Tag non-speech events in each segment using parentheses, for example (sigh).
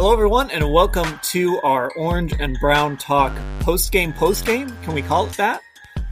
Hello, everyone, and welcome to our Orange and Brown Talk post game. Post game, can we call it that?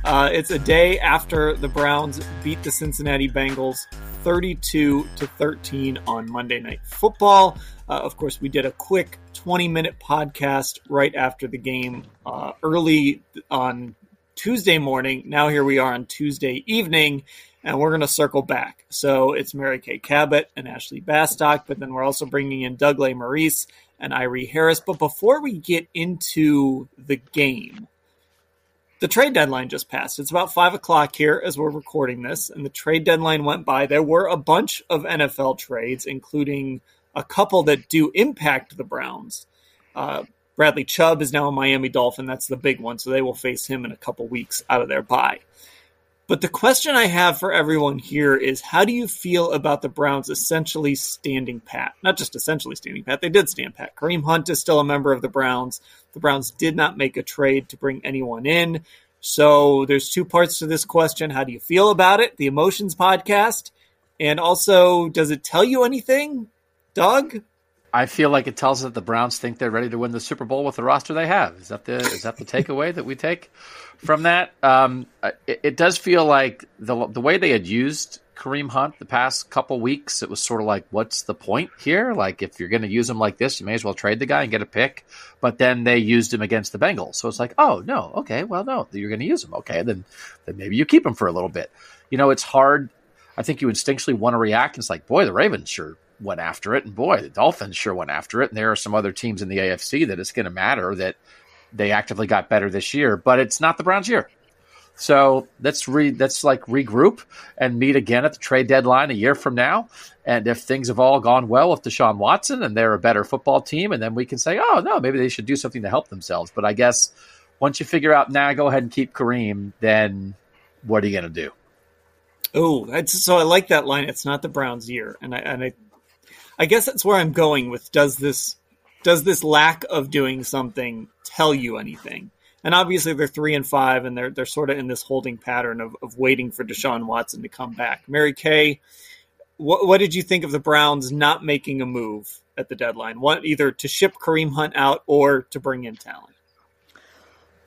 Uh, it's a day after the Browns beat the Cincinnati Bengals 32 to 13 on Monday Night Football. Uh, of course, we did a quick 20 minute podcast right after the game uh, early on Tuesday morning. Now here we are on Tuesday evening, and we're going to circle back. So it's Mary Kay Cabot and Ashley Bastock, but then we're also bringing in Doug Lesmerises and Irie Harris. But before we get into the game, the trade deadline just passed. It's about five o'clock here as we're recording this, and the trade deadline went by. There were a bunch of NFL trades, including a couple that do impact the Browns. Uh, Bradley Chubb is now a Miami Dolphin. That's the big one, so they will face him in a couple weeks out of their bye. But the question I have for everyone here is how do you feel about the Browns essentially standing pat? Not just essentially standing pat, they did stand pat. Kareem Hunt is still a member of the Browns. The Browns did not make a trade to bring anyone in. So there's two parts to this question. How do you feel about it? The Emotions podcast. And also, does it tell you anything? Doug? I feel like it tells us that the Browns think they're ready to win the Super Bowl with the roster they have. Is that the is that the takeaway that we take from that? Um, it, it, does feel like the the way they had used Kareem Hunt the past couple weeks, it was sort of like, what's the point here? Like, if you're going to use him like this, you may as well trade the guy and get a pick. But then they used him against the Bengals, so it's like, oh no, okay, well no, you're going to use him, okay, then then maybe you keep him for a little bit. You know, it's hard. I think you instinctually want to react. It's like, boy, the Ravens sure went after it, and boy, the Dolphins sure went after it. And there are some other teams in the AFC that it's going to matter that they actively got better this year, but it's not the Browns' year. So let's re let's like regroup and meet again at the trade deadline a year from now. And if things have all gone well with Deshaun Watson and they're a better football team, and then we can say, oh no, maybe they should do something to help themselves. But I guess once you figure out, now nah, go ahead and keep Kareem, then what are you going to do? Oh, so I like that line. It's not the Browns' year, and I and I I guess that's where I'm going with does this does this lack of doing something tell you anything? And obviously they're three and five and they're they're sort of in this holding pattern of, of waiting for Deshaun Watson to come back. Mary Kay, what what did you think of the Browns not making a move at the deadline? What either to ship Kareem Hunt out or to bring in talent?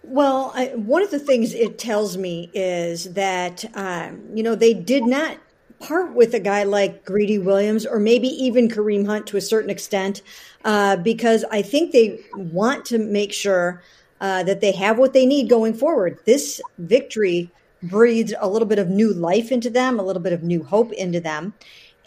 Well, I, one of the things it tells me is that um, you know they did not part with a guy like Greedy Williams or maybe even Kareem Hunt to a certain extent, uh, because I think they want to make sure uh, that they have what they need going forward. This victory breathed a little bit of new life into them, a little bit of new hope into them.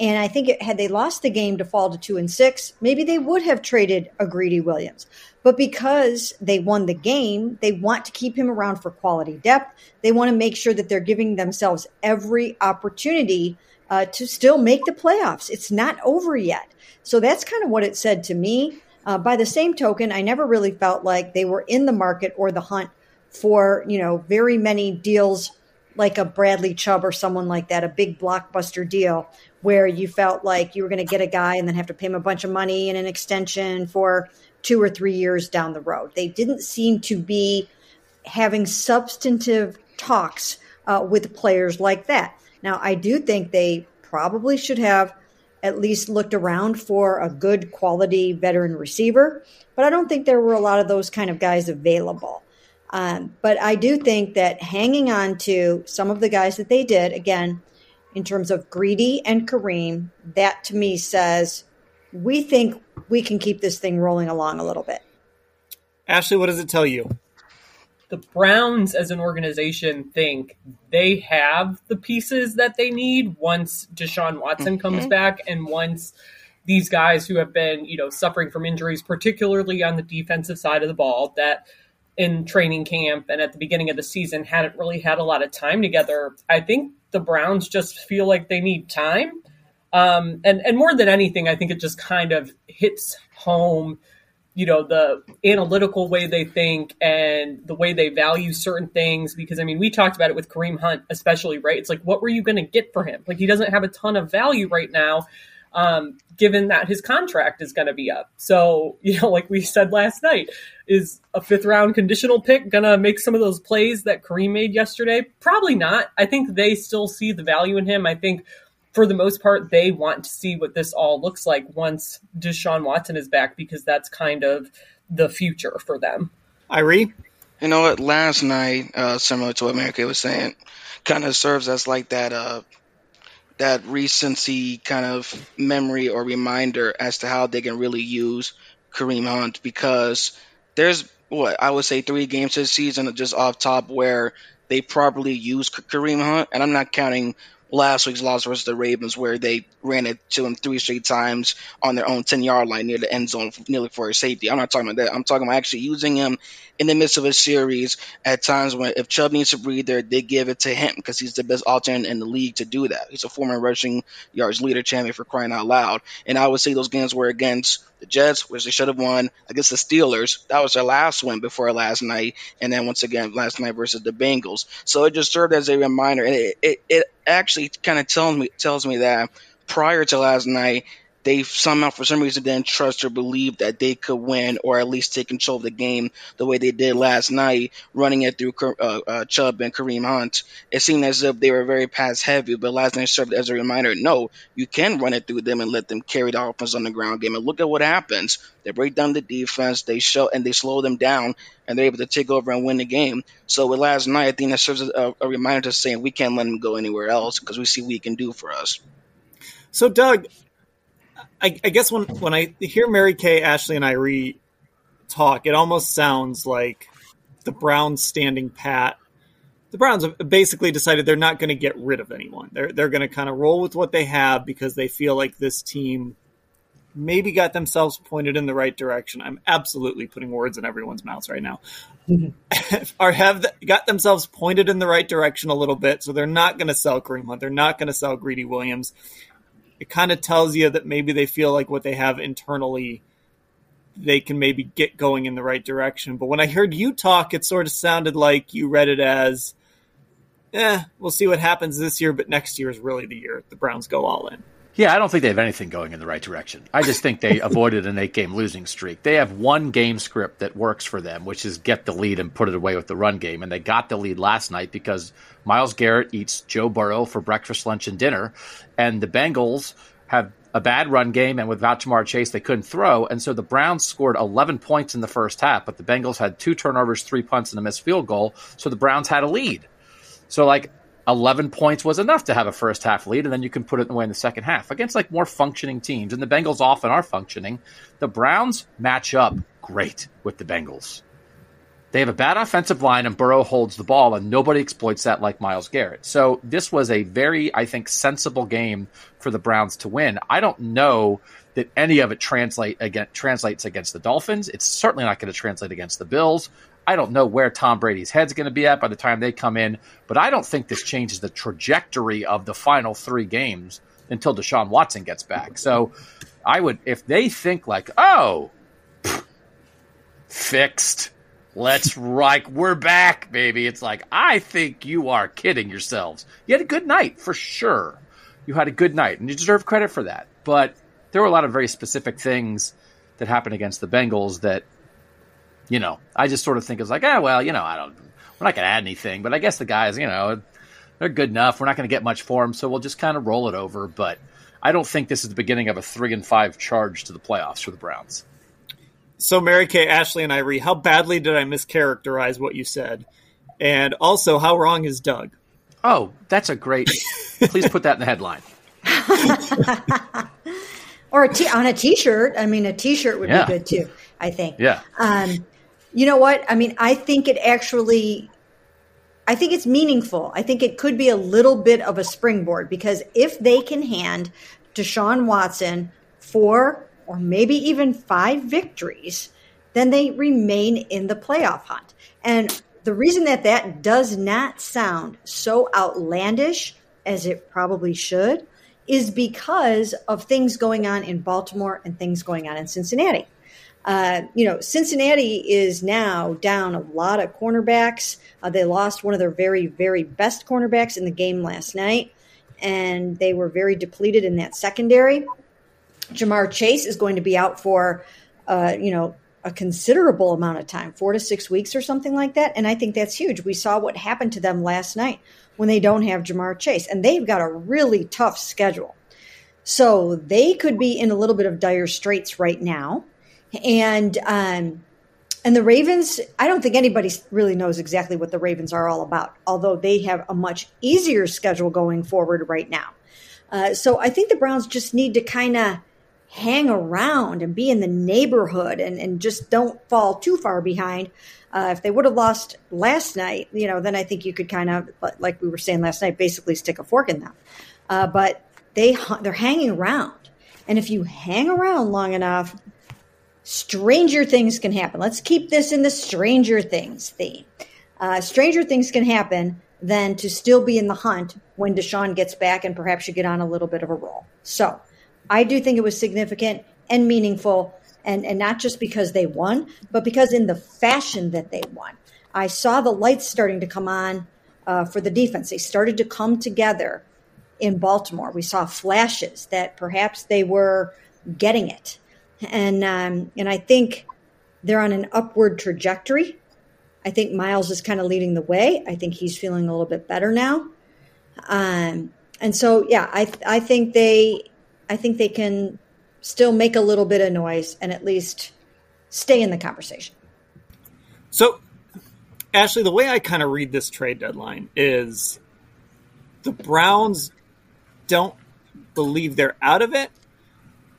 And I think it, had they lost the game to fall to two and six, maybe they would have traded a Greedy Williams. But because they won the game, they want to keep him around for quality depth. They want to make sure that they're giving themselves every opportunity uh, to still make the playoffs. It's not over yet. So that's kind of what it said to me. Uh, by the same token, I never really felt like they were in the market or the hunt for, you know, very many deals like a Bradley Chubb or someone like that, a big blockbuster deal where you felt like you were going to get a guy and then have to pay him a bunch of money and an extension for two or three years down the road. They didn't seem to be having substantive talks uh, with players like that. Now, I do think they probably should have at least looked around for a good quality veteran receiver, but I don't think there were a lot of those kind of guys available. Um, but I do think that hanging on to some of the guys that they did, again, in terms of Greedy and Kareem, that to me says we think we can keep this thing rolling along a little bit. Ashley, what does it tell you? The Browns as an organization think they have the pieces that they need once Deshaun Watson comes mm-hmm. back and once these guys who have been, you know, suffering from injuries, particularly on the defensive side of the ball, that in training camp and at the beginning of the season hadn't really had a lot of time together. I think the Browns just feel like they need time. Um, and, and more than anything, I think it just kind of hits home, you know, the analytical way they think and the way they value certain things. Because, I mean, we talked about it with Kareem Hunt, especially, right? It's like, what were you going to get for him? Like, he doesn't have a ton of value right now um, given that his contract is going to be up. So, (laughs) you know, like we said last night, is a fifth round conditional pick going to make some of those plays that Kareem made yesterday? Probably not. I think they still see the value in him. I think for the most part, they want to see what this all looks like once Deshaun Watson is back because that's kind of the future for them. Irie? You know what? Last night, uh, similar to what Mary Kay was saying, kind of serves as like that uh, that recency kind of memory or reminder as to how they can really use Kareem Hunt because there's what I would say three games this season just off top where they properly use Kareem Hunt, and I'm not counting last week's loss versus the Ravens, where they ran it to him three straight times on their own 10 yard line near the end zone, nearly for a safety. I'm not talking about that. I'm talking about actually using him in the midst of a series at times when if Chubb needs a breather, they give it to him because he's the best alternate in the league to do that. He's a former rushing yards leader champion for crying out loud. And I would say those games were against the Jets, which they should have won, against the Steelers. That was their last win before last night. And then once again, last night versus the Bengals. So it just served as a reminder. And it, it, it actually kind of tells me, tells me that prior to last night, they somehow, for some reason, didn't trust or believe that they could win or at least take control of the game the way they did last night, running it through uh, uh, Chubb and Kareem Hunt. It seemed as if they were very pass heavy, but last night served as a reminder no, you can run it through them and let them carry the offense on the ground game. And look at what happens. They break down the defense, they show and they slow them down, and they're able to take over and win the game. So with last night, I think that serves as a, a reminder to saying we can't let them go anywhere else because we see what he can do for us. So, Doug, I, I, guess when when I hear Mary Kay, Ashley, and Irie talk, it almost sounds like the Browns standing pat. The Browns have basically decided they're not going to get rid of anyone. They're they're going to kind of roll with what they have because they feel like this team maybe got themselves pointed in the right direction. I'm absolutely putting words in everyone's mouths right now. Mm-hmm. (laughs) or have got themselves pointed in the right direction a little bit, so they're not going to sell Kareem Hunt. They're not going to sell Greedy Williams it kind of tells you that maybe they feel like what they have internally they can maybe get going in the right direction. But when I heard you talk, it sort of sounded like you read it as, eh, we'll see what happens this year, but next year is really the year the Browns go all in. Yeah, I don't think they have anything going in the right direction. I just think they (laughs) avoided an eight game losing streak. They have one game script that works for them, which is get the lead and put it away with the run game. And they got the lead last night because Myles Garrett eats Joe Burrow for breakfast, lunch, and dinner. And the Bengals have a bad run game, and without Ja'Marr Chase, they couldn't throw. And so the Browns scored 11 points in the first half, but the Bengals had two turnovers, three punts, and a missed field goal. So the Browns had a lead. So, like, 11 points was enough to have a first half lead, and then you can put it away in the second half against like more functioning teams. And the Bengals often are functioning. The Browns match up great with the Bengals. They have a bad offensive line, and Burrow holds the ball, and nobody exploits that like Myles Garrett. So this was a very, I think, sensible game for the Browns to win. I don't know that any of it translate again, translates against the Dolphins. It's certainly not going to translate against the Bills. I don't know where Tom Brady's head's going to be at by the time they come in, but I don't think this changes the trajectory of the final three games until Deshaun Watson gets back. So I would, if they think like, oh, pff, fixed, let's (laughs) like we're back, baby. It's like I think you are kidding yourselves. You had a good night for sure. You had a good night, and you deserve credit for that. But there were a lot of very specific things that happened against the Bengals that you know, I just sort of think it's like, ah, well, you know, I don't, we're not going to add anything, but I guess the guys, you know, they're good enough. We're not going to get much for them, so we'll just kind of roll it over. But I don't think this is the beginning of a three and five charge to the playoffs for the Browns. So, Mary Kay, Ashley, and Irie, how badly did I mischaracterize what you said? And also, how wrong is Doug? Oh, that's a great. please put that in the headline. (laughs) or a t- on a t-shirt. I mean, a t-shirt would yeah. be good too. I think. Yeah. Um, you know what? I mean, I think it actually I think it's meaningful. I think it could be a little bit of a springboard because if they can hand Deshaun Watson four or maybe even five victories, then they remain in the playoff hunt. And the reason that that does not sound so outlandish as it probably should is because of things going on in Baltimore and things going on in Cincinnati. Uh, you know, Cincinnati is now down a lot of cornerbacks. Uh, they lost one of their very, very best cornerbacks in the game last night, and they were very depleted in that secondary. Ja'Marr Chase is going to be out for, uh, you know, a considerable amount of time, four to six weeks or something like that. And I think that's huge. We saw what happened to them last night when they don't have Ja'Marr Chase, and they've got a really tough schedule. So they could be in a little bit of dire straits right now and um, and the Ravens, I don't think anybody really knows exactly what the Ravens are all about, although they have a much easier schedule going forward right now. Uh, so I think the Browns just need to kind of hang around and be in the neighborhood and, and just don't fall too far behind. Uh, if they would have lost last night, you know, then I think you could kind of, like we were saying last night, basically stick a fork in them. Uh, but they they're hanging around, and if you hang around long enough, stranger things can happen. Let's keep this in the stranger things theme. Uh, stranger things can happen than to still be in the hunt when Deshaun gets back and perhaps you get on a little bit of a roll. So I do think it was significant and meaningful, and, and not just because they won, but because in the fashion that they won. I saw the lights starting to come on uh, for the defense. They started to come together in Baltimore. We saw flashes that perhaps they were getting it and um, and I think they're on an upward trajectory. I think Myles is kind of leading the way. I think he's feeling a little bit better now, um, and so yeah, I I think they I think they can still make a little bit of noise and at least stay in the conversation. So, Ashley, the way I kind of read this trade deadline is the Browns don't believe they're out of it,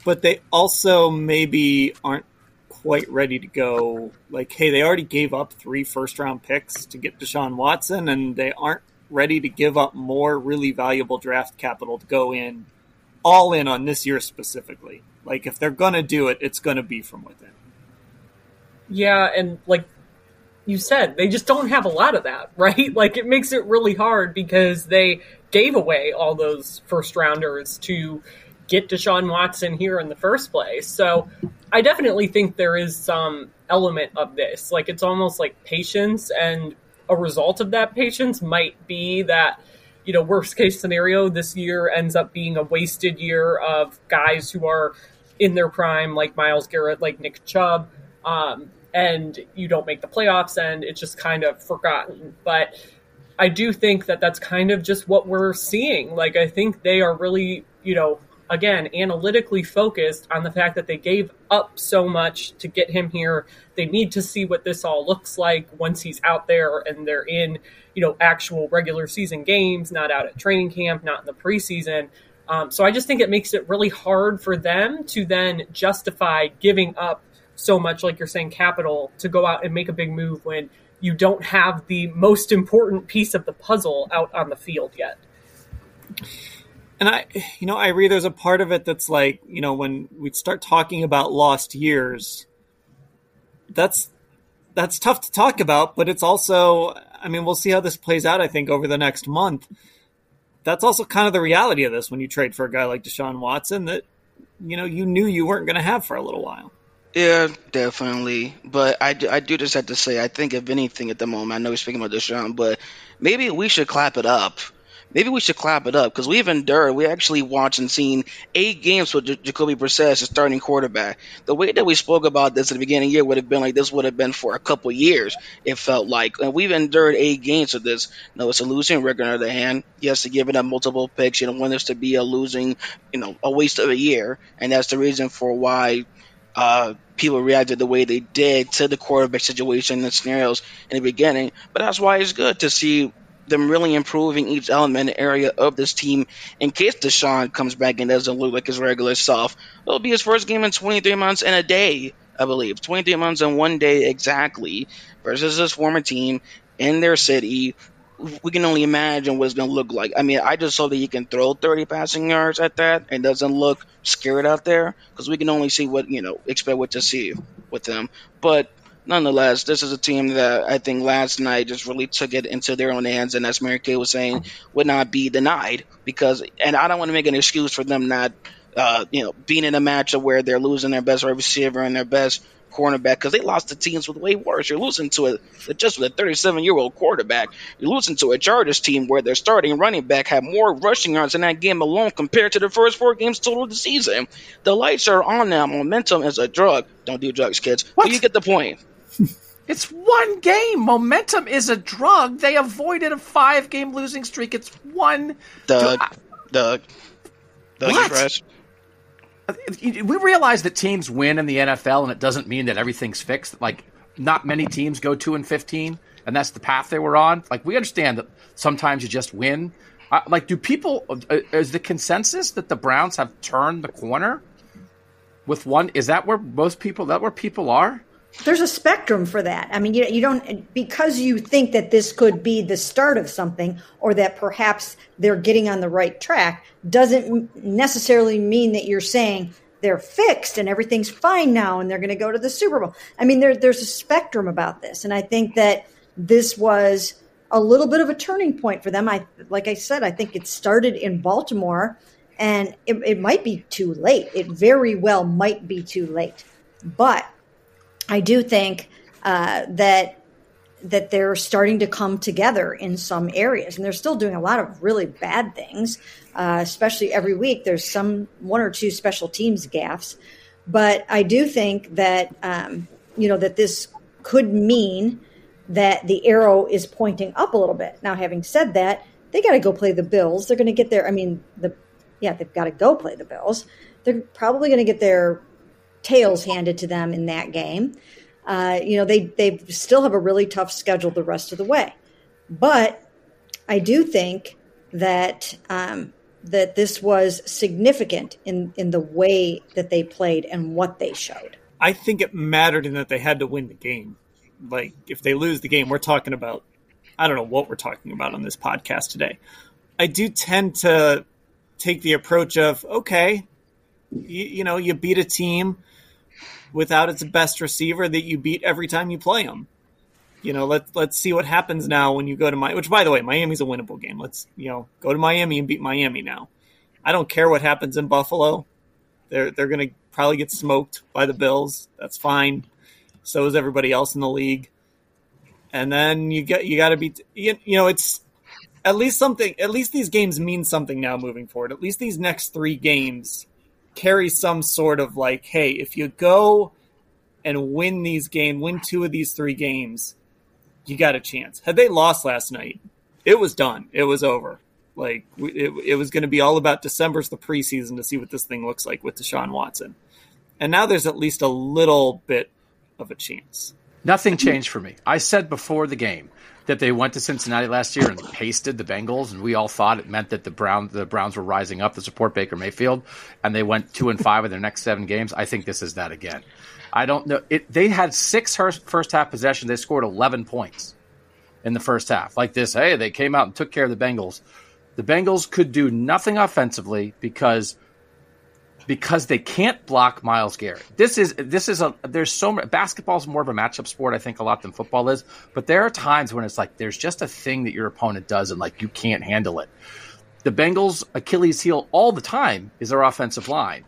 but they also maybe aren't quite ready to go. Like, hey, they already gave up three first round picks to get Deshaun Watson, and they aren't ready to give up more really valuable draft capital to go in all in on this year specifically. Like, if they're going to do it, it's going to be from within. Yeah, and like you said, they just don't have a lot of that, (laughs) right? Like, it makes it really hard because they gave away all those first rounders to get Deshaun Watson here in the first place. So I definitely think there is some element of this. Like it's almost like patience, and a result of that patience might be that, you know, worst case scenario, this year ends up being a wasted year of guys who are in their prime, like Myles Garrett, like Nick Chubb. Um, and you don't make the playoffs, and it's just kind of forgotten. But I do think that that's kind of just what we're seeing. Like, I think they are really, you know, again, analytically focused on the fact that they gave up so much to get him here. They need to see what this all looks like once he's out there and they're in, you know, actual regular season games, not out at training camp, not in the preseason. Um, so I just think it makes it really hard for them to then justify giving up so much, like you're saying, capital to go out and make a big move when you don't have the most important piece of the puzzle out on the field yet and I, you know, I read there's a part of it that's like, you know, when we start talking about lost years, that's that's tough to talk about, but it's also, I mean, we'll see how this plays out. I think over the next month. That's also kind of the reality of this when you trade for a guy like Deshaun Watson that, you know, you knew you weren't going to have for a little while. Yeah, definitely. But I do, I do just have to say, I think if anything at the moment, I know we're speaking about Deshaun, but maybe we should clap it up maybe we should clap it up because we've endured. We actually watched and seen eight games with J- Jacoby Brissett as starting quarterback. The way that we spoke about this at the beginning of the year would have been like this would have been for a couple years. It felt like, and we've endured eight games with this. No, it's a losing record on the other hand. Yes, to giving up multiple picks, you don't want this to be a losing, you know, a waste of a year, and that's the reason for why. Uh, people reacted the way they did to the quarterback situation and scenarios in the beginning. But that's why it's good to see them really improving each element and area of this team in case Deshaun comes back and doesn't look like his regular self. It'll be his first game in 23 months and a day, I believe. 23 months and one day exactly versus his former team in their city we can only imagine what it's going to look like. I mean, I just saw that he can throw 30 passing yards at that and doesn't look scared out there because we can only see what, you know, expect what to see with him. But nonetheless, this is a team that I think last night just really took it into their own hands, and as Mary Kay was saying, would not be denied because, and I don't want to make an excuse for them not, uh, you know, being in a matchup where they're losing their best receiver and their best cornerback because they lost to teams with way worse. You're losing to a just with a 37 year old quarterback. You're losing to a Chargers team where their starting running back had more rushing yards in that game alone compared to the first four games total of the season. The lights are on now. Momentum is a drug. Don't do drugs, kids. What? But you get the point. (laughs) It's one game. Momentum is a drug. They avoided a five game losing streak. It's one. Doug. Doug. Doug, what? We realize that teams win in the NFL, and it doesn't mean that everything's fixed. Like, not many teams go two and fifteen, and that's the path they were on. Like, we understand that sometimes you just win. Uh, like, do people? Uh, is the consensus that the Browns have turned the corner with one? Is that where most people? That where people are? There's a spectrum for that. I mean, you, you don't, because you think that this could be the start of something or that perhaps they're getting on the right track, doesn't necessarily mean that you're saying they're fixed and everything's fine now and they're going to go to the Super Bowl. I mean, there, there's a spectrum about this. And I think that this was a little bit of a turning point for them. I, like I said, I think it started in Baltimore and it, it might be too late. It very well might be too late. But I do think uh, that that they're starting to come together in some areas, and they're still doing a lot of really bad things. Uh, especially every week, there's some one or two special teams gaffes. But I do think that um, you know that this could mean that the arrow is pointing up a little bit. Now, having said that, they got to go play the Bills. They're going to get there. I mean, the yeah, they've got to go play the Bills. They're probably going to get their tails handed to them in that game. Uh, you know, they they still have a really tough schedule the rest of the way, but I do think that um, that this was significant in in the way that they played and what they showed. I think it mattered in that they had to win the game. Like if they lose the game, we're talking about I don't know what we're talking about on this podcast today. I do tend to take the approach of okay, you, you know, you beat a team without its best receiver that you beat every time you play them. You know, let's let's see what happens now when you go to my. Which, by the way, Miami's a winnable game. Let's you know go to Miami and beat Miami now. I don't care what happens in Buffalo. They're they're going to probably get smoked by the Bills. That's fine. So is everybody else in the league. And then you get you got to be you, you know it's at least something. At least these games mean something now moving forward. At least these next three games carry some sort of like, hey, if you go and win these games, win two of these three games, you got a chance. Had they lost last night, it was done. It was over. Like it, it was going to be all about December's the preseason to see what this thing looks like with Deshaun Watson, and now there's at least a little bit of a chance. Nothing changed for me. I said before the game that they went to Cincinnati last year and pasted the Bengals, and we all thought it meant that the Browns the Browns were rising up to support Baker Mayfield, and they went two and five in their next seven games. I think this is that again. I don't know. It, they had six first half possessions. They scored eleven points in the first half. Like this, hey, they came out and took care of the Bengals. The Bengals could do nothing offensively because because they can't block Myles Garrett. This is this is a there's so much basketball's more of a matchup sport I think a lot than football is, but there are times when it's like there's just a thing that your opponent does and like you can't handle it. The Bengals Achilles heel all the time is their offensive line.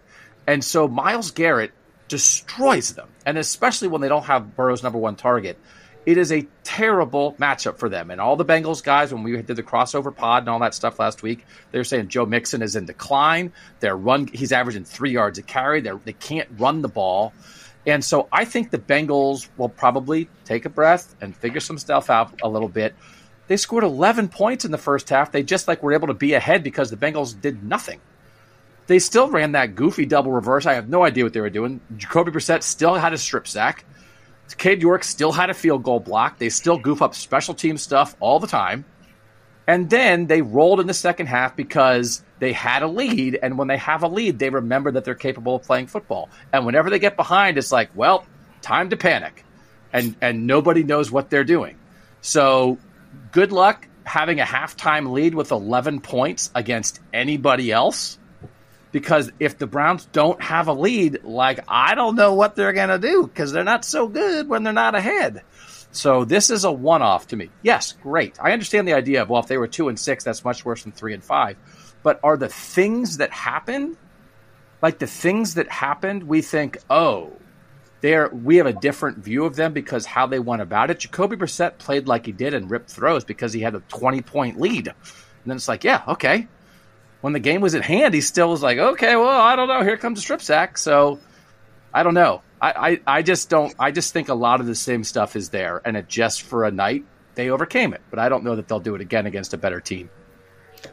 And so Myles Garrett destroys them. And especially when they don't have Burrow's number one target. It is a terrible matchup for them. And all the Bengals guys, when we did the crossover pod and all that stuff last week, they're saying Joe Mixon is in decline. Their run, he's averaging three yards a carry. They're, they can't run the ball. And so I think the Bengals will probably take a breath and figure some stuff out a little bit. They scored 11 points in the first half. They just like were able to be ahead because the Bengals did nothing. They still ran that goofy double reverse. I have no idea what they were doing. Jacoby Brissett still had a strip sack. Cade York still had a field goal block. They still goof up special team stuff all the time. And then they rolled in the second half because they had a lead. And when they have a lead, they remember that they're capable of playing football. And whenever they get behind, it's like, well, time to panic. And, and nobody knows what they're doing. So good luck. having a halftime lead with 11 points against anybody else because if the Browns don't have a lead, like I don't know what they're going to do because they're not so good when they're not ahead. So this is a one-off to me. Yes, great. I understand the idea of well, if they were two and six, that's much worse than three and five. But are the things that happen, like the things that happened, we think, oh, there we have a different view of them because how they went about it. Jacoby Brissett played like he did and ripped throws because he had a twenty-point lead, and then it's like, yeah, okay. When the game was at hand, he still was like, okay, well, I don't know. Here comes a strip sack. So I don't know. I, I, I just don't. I just think a lot of the same stuff is there, and it just for a night they overcame it. But I don't know that they'll do it again against a better team.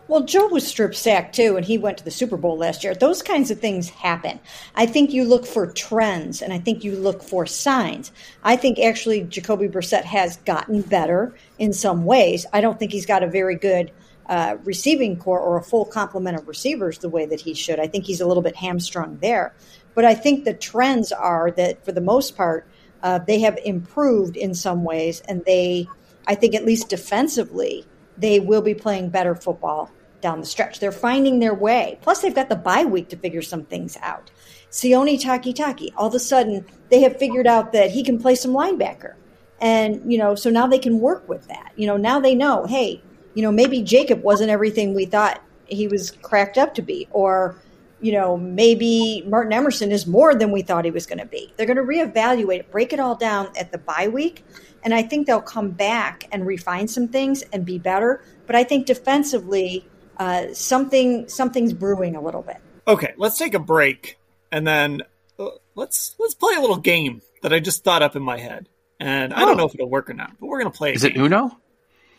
Well, Joe was strip sacked too, and he went to the Super Bowl last year. Those kinds of things happen. I think you look for trends, and I think you look for signs. I think actually Jacoby Brissett has gotten better in some ways. I don't think he's got a very good uh, receiving corps or a full complement of receivers the way that he should. I think he's a little bit hamstrung there. But I think the trends are that for the most part, uh, they have improved in some ways, and they, I think, at least defensively, they will be playing better football down the stretch. They're finding their way. Plus, they've got the bye week to figure some things out. Sione Takitaki, all of a sudden, they have figured out that he can play some linebacker. And, you know, so now they can work with that. You know, now they know, hey, you know, maybe Jacob wasn't everything we thought he was cracked up to be. Or, you know, maybe Martin Emerson is more than we thought he was going to be. They're going to reevaluate it, break it all down at the bye week. And I think they'll come back and refine some things and be better. But I think defensively, uh, something something's brewing a little bit. Okay, let's take a break and then uh, let's let's play a little game that I just thought up in my head. And I don't oh. know if it'll work or not, but we're going to play. Is game. it Uno?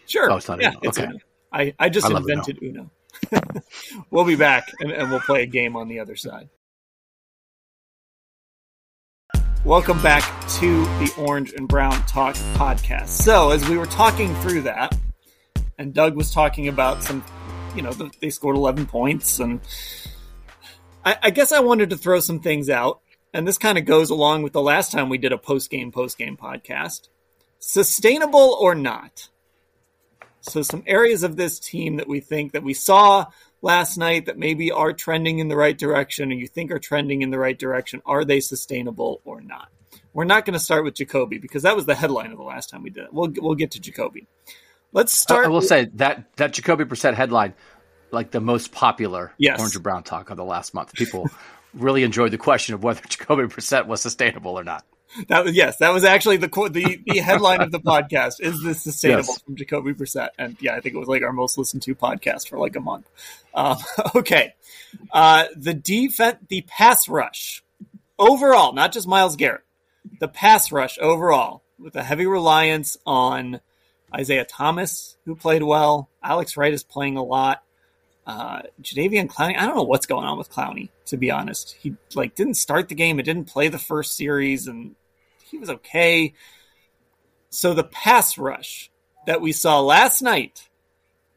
Sure. Oh, it's not yeah, Uno. It's okay. Uno. I, I just I invented Uno. Uno. (laughs) we'll be back and, and we'll play a game on the other side. Welcome back to the Orange and Brown Talk podcast. So, as we were talking through that, and Doug was talking about some, you know, they scored 11 points, and I, I guess I wanted to throw some things out, and this kind of goes along with the last time we did a post game, post game podcast. Sustainable or not? So, some areas of this team that we think that we saw last night that maybe are trending in the right direction or you think are trending in the right direction, are they sustainable or not? We're not going to start with Jacoby because that was the headline of the last time we did it. We'll we'll get to Jacoby. Let's start. I will with, say that that Jacoby Brissett headline, like the most popular yes. Orange and Brown talk of the last month. People (laughs) really enjoyed the question of whether (laughs) Jacoby Brissett was sustainable or not. That was yes, that was actually the the (laughs) the headline of the podcast. Is this sustainable yes. from Jacoby Brissett? And yeah, I think it was like our most listened to podcast for like a month. Um, (laughs) okay, uh, the defense, the pass rush overall, not just Myles Garrett, the pass rush overall, with a heavy reliance on Isaiah Thomas, who played well. Alex Wright is playing a lot. Uh, Jadeveon Clowney, I don't know what's going on with Clowney, to be honest. He like didn't start the game, it didn't play the first series, and he was okay. So the pass rush that we saw last night,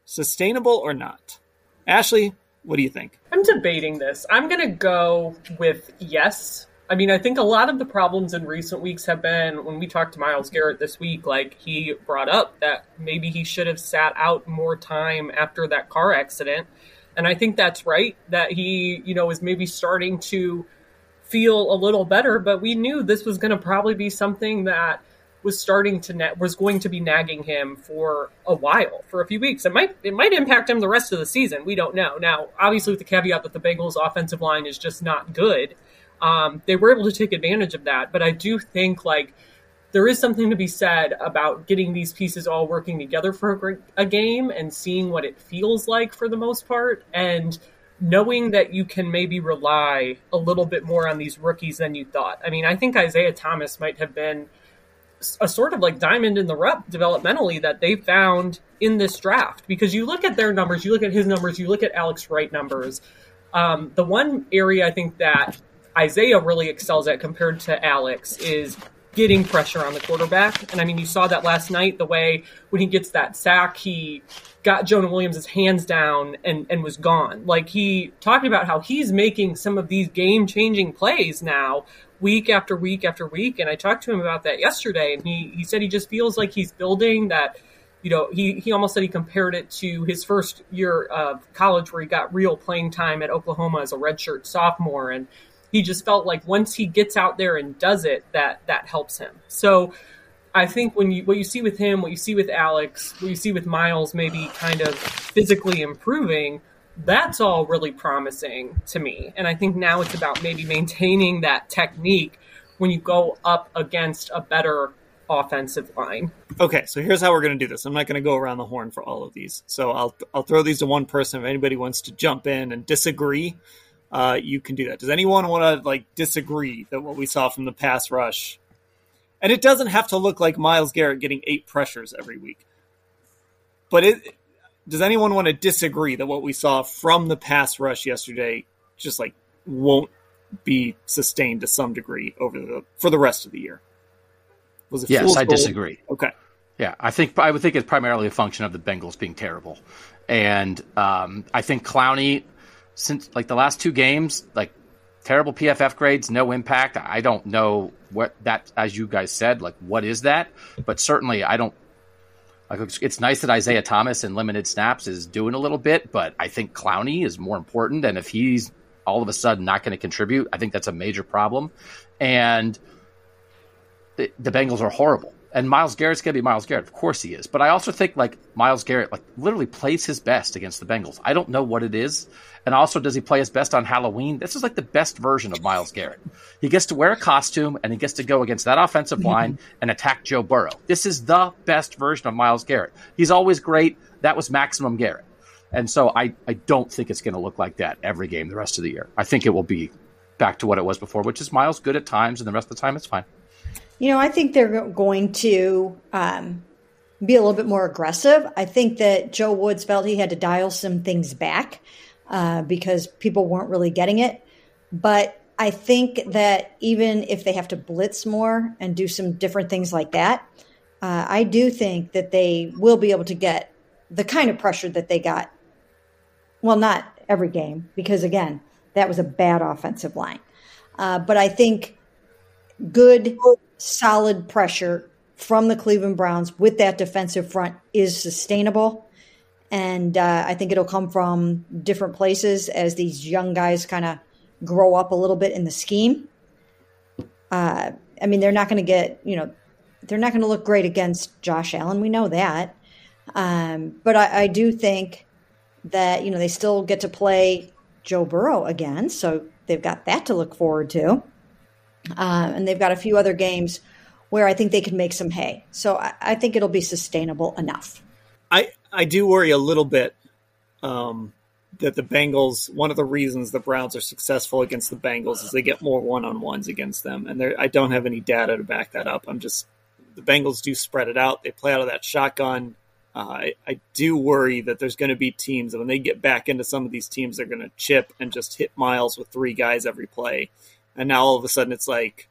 sustainable or not? Ashley, what do you think? I'm debating this. I'm going to go with yes. I mean, I think a lot of the problems in recent weeks have been when we talked to Myles Garrett this week, like he brought up that maybe he should have sat out more time after that car accident. And I think that's right, that he, you know, is maybe starting to feel a little better, but we knew this was going to probably be something that was starting to na- was going to be nagging him for a while, for a few weeks. It might it might impact him the rest of the season. We don't know. Now, obviously, with the caveat that the Bengals' offensive line is just not good, um, they were able to take advantage of that. But I do think like there is something to be said about getting these pieces all working together for a game and seeing what it feels like for the most part and knowing that you can maybe rely a little bit more on these rookies than you thought. I mean, I think Isaiah Thomas might have been a sort of like diamond in the rough developmentally that they found in this draft because you look at their numbers, you look at his numbers, you look at Alex Wright numbers. Um, the one area I think that Isaiah really excels at compared to Alex is getting pressure on the quarterback. And I mean, you saw that last night, the way when he gets that sack, he got Jonah Williams' hands down and, and was gone. Like he talked about how he's making some of these game changing plays now week after week after week. And I talked to him about that yesterday and he, he said he just feels like he's building that you know, he, he almost said he compared it to his first year of college where he got real playing time at Oklahoma as a redshirt sophomore. And he just felt like once he gets out there and does it, that that helps him. So I think when you what you see with him, what you see with Alex, what you see with Myles, maybe kind of physically improving, that's all really promising to me. And I think now it's about maybe maintaining that technique when you go up against a better offensive line. Okay, so here's how we're going to do this. I'm not going to go around the horn for all of these. So I'll I'll throw these to one person. If anybody wants to jump in and disagree, uh, you can do that. Does anyone want to like disagree that what we saw from the pass rush, and it doesn't have to look like Myles Garrett getting eight pressures every week, but it. Does anyone want to disagree that what we saw from the pass rush yesterday just like won't be sustained to some degree over the for the rest of the year? Was it yes, I goal? disagree. Okay. Yeah, I think I would think it's primarily a function of the Bengals being terrible, and um, I think Clowney, since like the last two games, like terrible PFF grades, no impact. I don't know what that, as you guys said, like what is that? But certainly, I don't. Like it's nice that Isaiah Thomas in limited snaps is doing a little bit, but I think Clowney is more important. And if he's all of a sudden not going to contribute, I think that's a major problem. And the, the Bengals are horrible. And Myles Garrett's going to be Myles Garrett. Of course he is. But I also think like Myles Garrett like literally plays his best against the Bengals. I don't know what it is. And also does he play his best on Halloween? This is like the best version of Myles Garrett. He gets to wear a costume and he gets to go against that offensive mm-hmm. line and attack Joe Burrow. This is the best version of Myles Garrett. He's always great. That was maximum Garrett. And so I, I don't think it's going to look like that every game the rest of the year. I think it will be back to what it was before, which is Myles good at times and the rest of the time it's fine. You know, I think they're going to um, be a little bit more aggressive. I think that Joe Woods felt he had to dial some things back uh, because people weren't really getting it. But I think that even if they have to blitz more and do some different things like that, uh, I do think that they will be able to get the kind of pressure that they got. Well, not every game, because again, that was a bad offensive line. Uh, but I think good solid pressure from the Cleveland Browns with that defensive front is sustainable. And uh, I think it'll come from different places as these young guys kind of grow up a little bit in the scheme. Uh, I mean, they're not going to get, you know, they're not going to look great against Josh Allen. We know that. Um, but I, I do think that, you know, they still get to play Joe Burrow again. So they've got that to look forward to. Uh, and they've got a few other games where I think they can make some hay. So I, I, think it'll be sustainable enough. I, I do worry a little bit um, that the Bengals, one of the reasons the Browns are successful against the Bengals is they get more one on ones against them. And I don't have any data to back that up. I'm just, the Bengals do spread it out. They play out of that shotgun. Uh, I, I do worry that there's going to be teams when they get back into some of these teams, they're going to chip and just hit Myles with three guys every play and now all of a sudden it's like,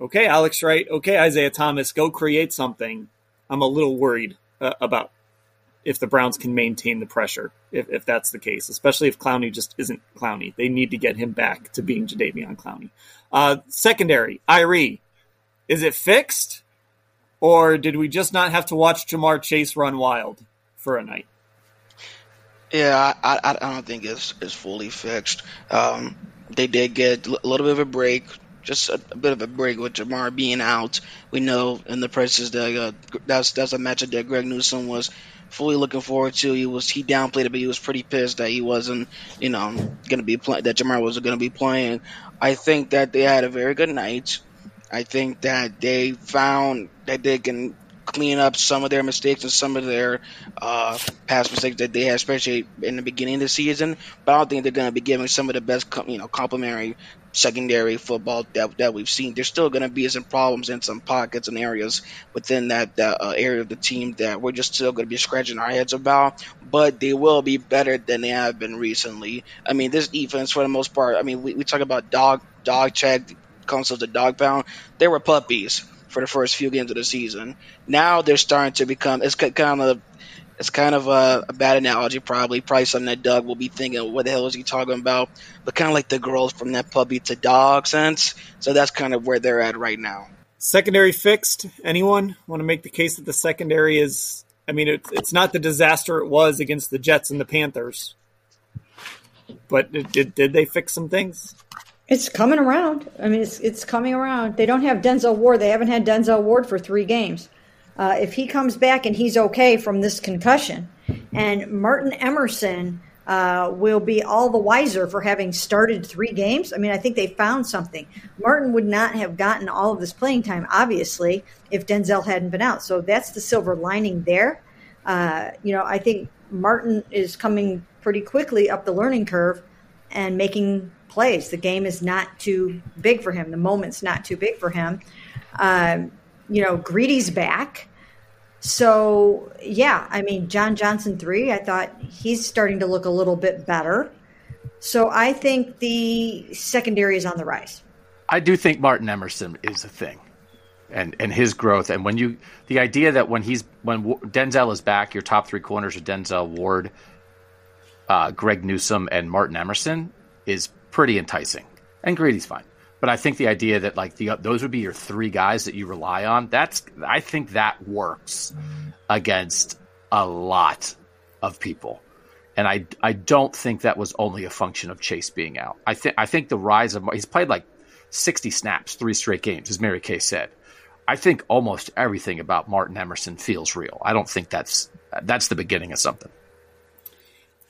okay, Alex Wright, okay, Isaiah Thomas, go create something. I'm a little worried uh, about if the Browns can maintain the pressure, if, if that's the case, especially if Clowney just isn't Clowney. They need to get him back to being Jadeveon Clowney. Uh, secondary, Irie, is it fixed? Or did we just not have to watch Ja'Marr Chase run wild for a night? Yeah, I, I, I don't think it's, it's fully fixed. Um, they did get a little bit of a break, just a, a, bit of a break with Ja'Marr being out. We know in the presses that uh, that's that's a matchup that Greg Newsome was fully looking forward to. He was he downplayed it, but he was pretty pissed that he wasn't, you know, going to be playing. That Ja'Marr wasn't going to be playing. I think that they had a very good night. I think that they found that they can clean up some of their mistakes and some of their uh, past mistakes that they had, especially in the beginning of the season. But I don't think they're going to be giving some of the best, you know, complimentary secondary football that, that we've seen. There's still going to be some problems in some pockets and areas within that, that uh, area of the team that we're just still going to be scratching our heads about. But they will be better than they have been recently. I mean, this defense, for the most part, I mean, we, we talk about dog dog check concepts of the dog pound. They were puppies for the first few games of the season. Now they're starting to become. It's kind of it's kind of a, a, bad analogy, probably. Probably something that Doug will be thinking, what the hell is he talking about? But kind of like the girls from that puppy to dog sense. So that's kind of where they're at right now. Secondary fixed. Anyone want to make the case that the secondary is I mean, it's it's not the disaster it was against the Jets and the Panthers, but it, did did they fix some things? It's coming around. I mean, it's it's coming around. They don't have Denzel Ward. They haven't had Denzel Ward for three games. Uh, if he comes back and he's okay from this concussion, and Martin Emerson uh, will be all the wiser for having started three games. I mean, I think they found something. Martin would not have gotten all of this playing time, obviously, if Denzel hadn't been out. So that's the silver lining there. Uh, you know, I think Martin is coming pretty quickly up the learning curve and making plays. The game is not too big for him. The moment's not too big for him. Um, you know, Greedy's back. So, yeah, I mean, John Johnson 3, I thought he's starting to look a little bit better. So I think the secondary is on the rise. I do think Martin Emerson is a thing. And, and his growth and when you the idea that when he's when Denzel is back your top three corners are Denzel Ward, uh, Greg Newsome and Martin Emerson is pretty enticing and Greedy's fine but I think the idea that like the those would be your three guys that you rely on, that's I think that works against a lot of people. And I I don't think that was only a function of Chase being out. I think I think the rise of he's played like 60 snaps, three straight games, as Mary Kay said. I think almost everything about Martin Emerson feels real. I don't think that's that's the beginning of something.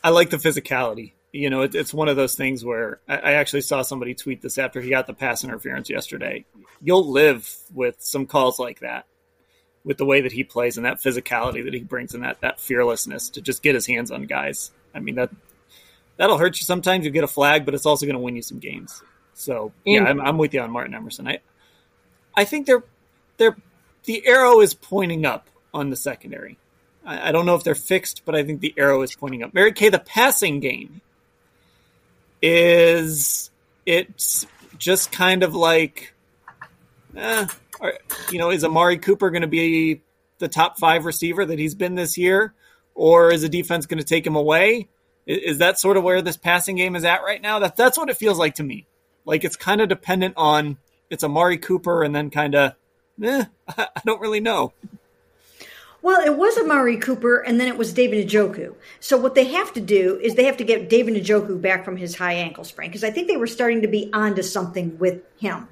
I like the physicality you know, it, it's one of those things where I, I, actually saw somebody tweet this after he got the pass interference yesterday. You'll live with some calls like that, with the way that he plays and that physicality that he brings and that that fearlessness to just get his hands on guys. I mean that that'll hurt you sometimes. You get a flag, but it's also going to win you some games. So yeah, I'm, I'm with you on Martin Emerson. I I think they're they're the arrow is pointing up on the secondary. I, I don't know if they're fixed, but I think the arrow is pointing up. Mary Kay, the passing game is it's just kind of like, eh, you know, is Amari Cooper going to be the top five receiver that he's been this year, or is the defense going to take him away? Is, that sort of where this passing game is at right now? That that's what it feels like to me. Like it's kind of dependent on it's Amari Cooper, and then kind of, eh, (laughs) I don't really know. Well, it was Amari Cooper, and then it was David Njoku. So what they have to do is they have to get David Njoku back from his high ankle sprain because I think they were starting to be onto something with him.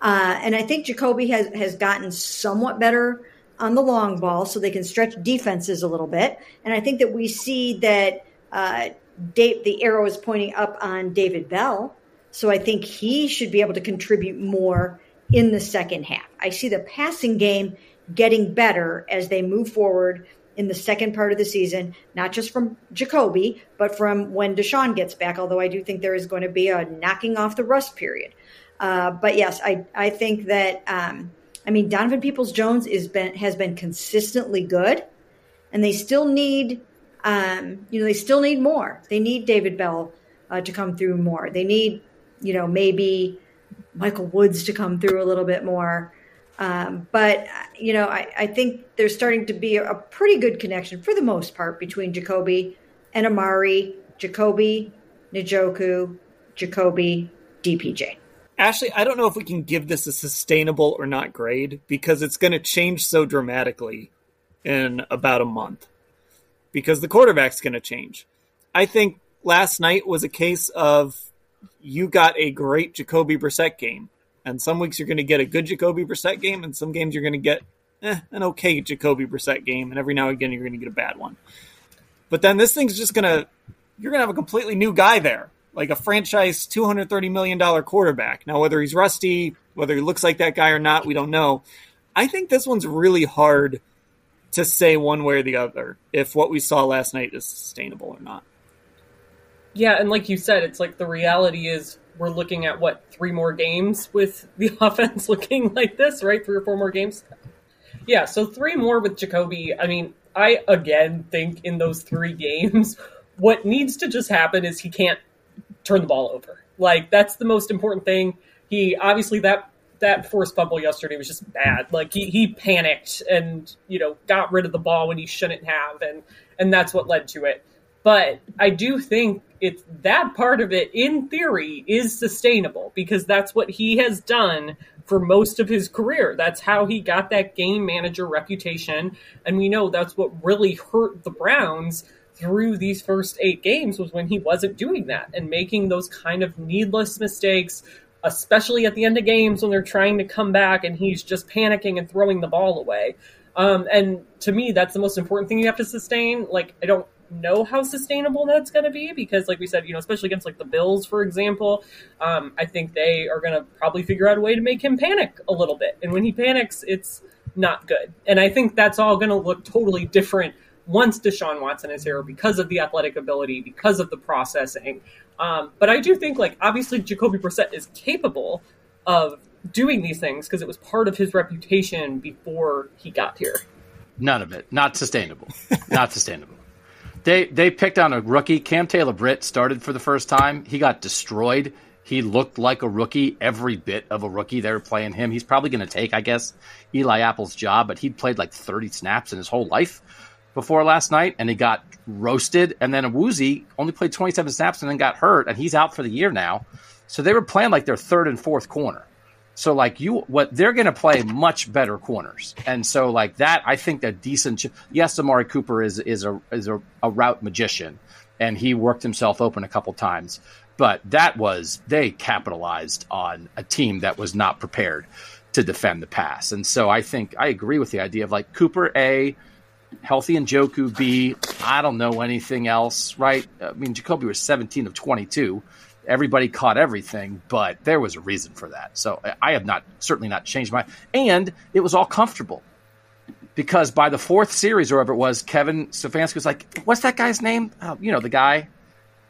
Uh, and I think Jacoby has has gotten somewhat better on the long ball, so they can stretch defenses a little bit. And I think that we see that uh, Dave, the arrow is pointing up on David Bell, so I think he should be able to contribute more in the second half. I see the passing game getting better as they move forward in the second part of the season, not just from Jacoby, but from when Deshaun gets back, although I do think there is going to be a knocking off the rust period. Uh, but yes, I, I think that, um, I mean, Donovan Peoples Jones is been, has been consistently good, and they still need, um, you know, they still need more. They need David Bell uh, to come through more. They need, you know, maybe Michael Woods to come through a little bit more. Um, but you know, I, I, think there's starting to be a, pretty good connection for the most part between Jacoby and Amari, Jacoby, Njoku, Jacoby, DPJ. Ashley, I don't know if we can give this a sustainable or not grade because it's going to change so dramatically in about a month because the quarterback's going to change. I think last night was a case of you got a great Jacoby Brissett game and some weeks you're going to get a good Jacoby Brissett game, and some games you're going to get eh, an okay Jacoby Brissett game, and every now and again you're going to get a bad one. But then this thing's just going to you're going to have a completely new guy there, like a franchise $230 million quarterback. Now, whether he's rusty, whether he looks like that guy or not, we don't know. I think this one's really hard to say one way or the other if what we saw last night is sustainable or not. Yeah, and like you said, it's like the reality is we're looking at what three more games with (laughs) the offense looking like this, right? Three or four more games. Yeah, so three more with Jacoby. I mean, I again think in those three games, (laughs) what needs to just happen is he can't turn the ball over. Like that's the most important thing. He obviously that that forced fumble yesterday was just bad. Like he he panicked and you know got rid of the ball when he shouldn't have, and and that's what led to it. But I do think it's that part of it, in theory, is sustainable because that's what he has done for most of his career. That's how he got that game manager reputation. And we know that's what really hurt the Browns through these first eight games was when he wasn't doing that and making those kind of needless mistakes, especially at the end of games when they're trying to come back and he's just panicking and throwing the ball away. Um, and to me, that's the most important thing you have to sustain. Like, I don't know how sustainable that's going to be because, like we said, you know, especially against like the Bills, for example, um, I think they are going to probably figure out a way to make him panic a little bit. And when he panics, it's not good. And I think that's all going to look totally different once Deshaun Watson is here because of the athletic ability, because of the processing. Um, but I do think, like, obviously, Jacoby Brissett is capable of doing these things because it was part of his reputation before he got here. None of it. Not sustainable. Not sustainable. They they picked on a rookie. Cam Taylor Britt started for the first time. He got destroyed. He looked like a rookie, every bit of a rookie. They were playing him. He's probably going to take, I guess, Eli Apple's job, but he'd played like 30 snaps in his whole life before last night, and he got roasted. And then Woozy only played 27 snaps and then got hurt, and he's out for the year now. So they were playing like their third and fourth corner. So like you, what they're going to play much better corners, and so like that, I think that decent. Yes, Amari Cooper is is a is a, a route magician, and he worked himself open a couple times. But that was they capitalized on a team that was not prepared to defend the pass, and so I think I agree with the idea of like Cooper A, healthy and Njoku B. I don't know anything else, right? I mean, Jacoby was seventeen of twenty two everybody caught everything, but there was a reason for that. So I have not certainly not changed my and it was all comfortable. Because by the fourth series or whatever it was, Kevin Stefanski was like, "What's that guy's name? Oh, you know the guy,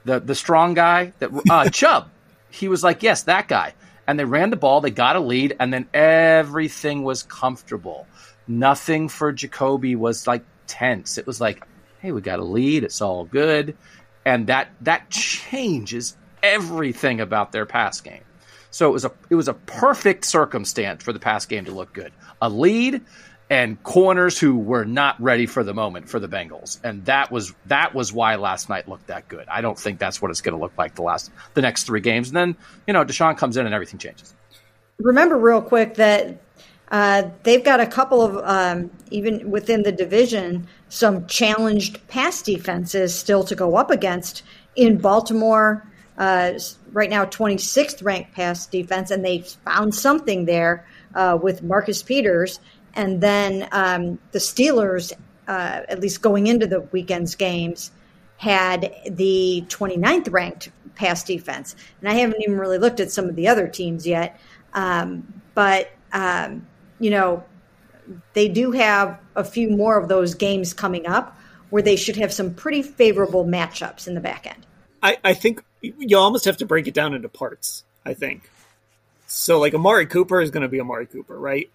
the the strong guy that uh, (laughs) Chubb." He was like, "Yes, that guy." And they ran the ball, they got a lead, and then everything was comfortable. Nothing for Jacoby was like tense. It was like, "Hey, we got a lead. It's all good." And that that changes everything about their pass game. So it was a it was a perfect circumstance for the pass game to look good. A lead and corners who were not ready for the moment for the Bengals. And that was that was why last night looked that good. I don't think that's what it's going to look like the last the next 3 games. And then, you know, Deshaun comes in and everything changes. Remember real quick that uh, they've got a couple of um, even within the division some challenged pass defenses still to go up against in Baltimore uh, right now 26th ranked pass defense, and they found something there uh, with Marcus Peters. And then um, the Steelers, uh, at least going into the weekend's games, had the 29th ranked pass defense. And I haven't even really looked at some of the other teams yet. Um, but, um, you know, they do have a few more of those games coming up where they should have some pretty favorable matchups in the back end. I, I think you almost have to break it down into parts. I think so. Like Amari Cooper is going to be Amari Cooper, right?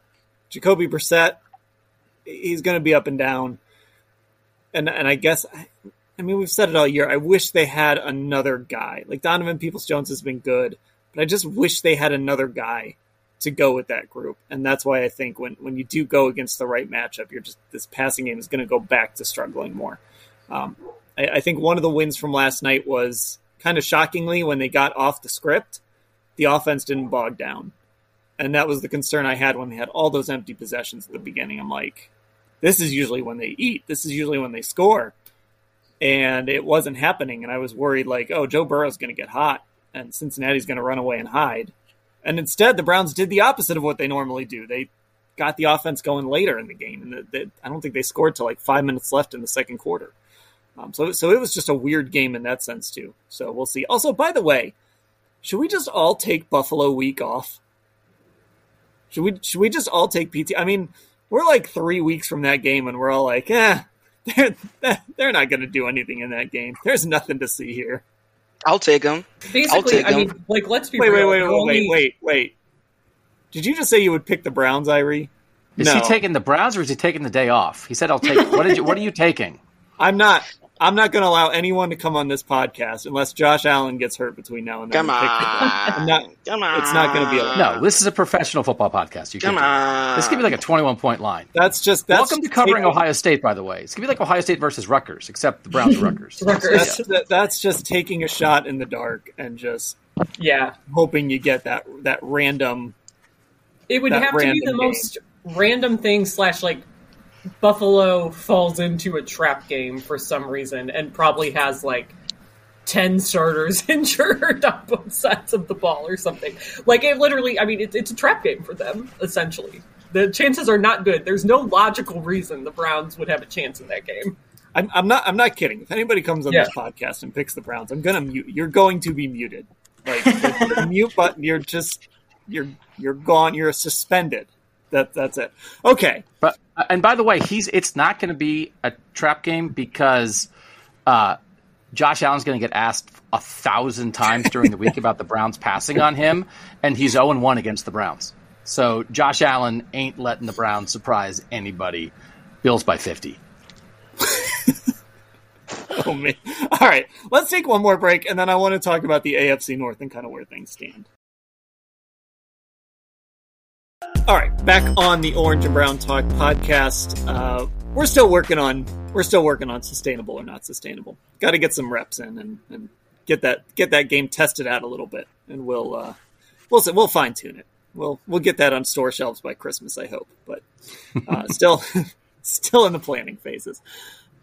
Jacoby Brissett, he's going to be up and down, and and I guess I mean we've said it all year. I wish they had another guy. Like Donovan Peoples Jones has been good, but I just wish they had another guy to go with that group. And that's why I think when, when you do go against the right matchup, you're just this passing game is going to go back to struggling more. Um, I, I, think one of the wins from last night was kind of shockingly, when they got off the script, the offense didn't bog down. And that was the concern I had when they had all those empty possessions at the beginning. I'm like, this is usually when they eat. This is usually when they score. And it wasn't happening. And I was worried, like, oh, Joe Burrow's going to get hot and Cincinnati's going to run away and hide. And instead, the Browns did the opposite of what they normally do. They got the offense going later in the game. And I don't think they scored till like five minutes left in the second quarter. Um, so, so it was just a weird game in that sense too. So we'll see. Also, by the way, should we just all take Buffalo week off? Should we? Should we just all take PT? I mean, we're like three weeks from that game, and we're all like, eh, (laughs) they're they're not going to do anything in that game. There's nothing to see here. I'll take them. Basically, take I mean, like, let's be wait, real. Wait, wait, wait, wait, wait, wait. Did you just say you would pick the Browns, Irie? Is no. he taking the Browns or is he taking the day off? He said, "I'll take." what did you? What are you taking? I'm not. I'm not going to allow anyone to come on this podcast unless Josh Allen gets hurt between now and then. Come on, I'm not, come on. It's not going to be allowed. No, this is a professional football podcast. You come on. This could be like a 21 point line. That's just that's welcome to covering taking, Ohio State. By the way, it's gonna be like Ohio State versus Rutgers, except the Browns are Rutgers. (laughs) Rutgers. That's, that, that's just taking a shot in the dark and just yeah hoping you get that that random It would have to be the game. most random thing slash like Buffalo falls into a trap game for some reason and probably has like 10 starters (laughs) injured on both sides of the ball or something. Like, it literally, I mean, it's, it's a trap game for them, essentially. The chances are not good. There's no logical reason the Browns would have a chance in that game. I'm, I'm not. I'm not kidding. If anybody comes on yeah. this podcast and picks the Browns, I'm gonna mute. You're going to be muted. Like the mute button. You're just. You're you're gone. You're suspended. That that's it. Okay. But and by the way, he's. It's not going to be a trap game because uh, Josh Allen's going to get asked a thousand times during the week (laughs) about the Browns passing on him, and he's 0 1 against the Browns. So Josh Allen ain't letting the Browns surprise anybody. Bills by 50. (laughs) oh, man. All right. Let's take one more break, and then I want to talk about the AFC North and kind of where things stand. All right, back on the Orange and Brown Talk podcast. Uh, we're still working on we're still working on sustainable or not sustainable. Got to get some reps in and, and get that get that game tested out a little bit, and we'll uh, we'll we'll fine tune it. We'll we'll get that on store shelves by Christmas, I hope. But uh, (laughs) still (laughs) still in the planning phases.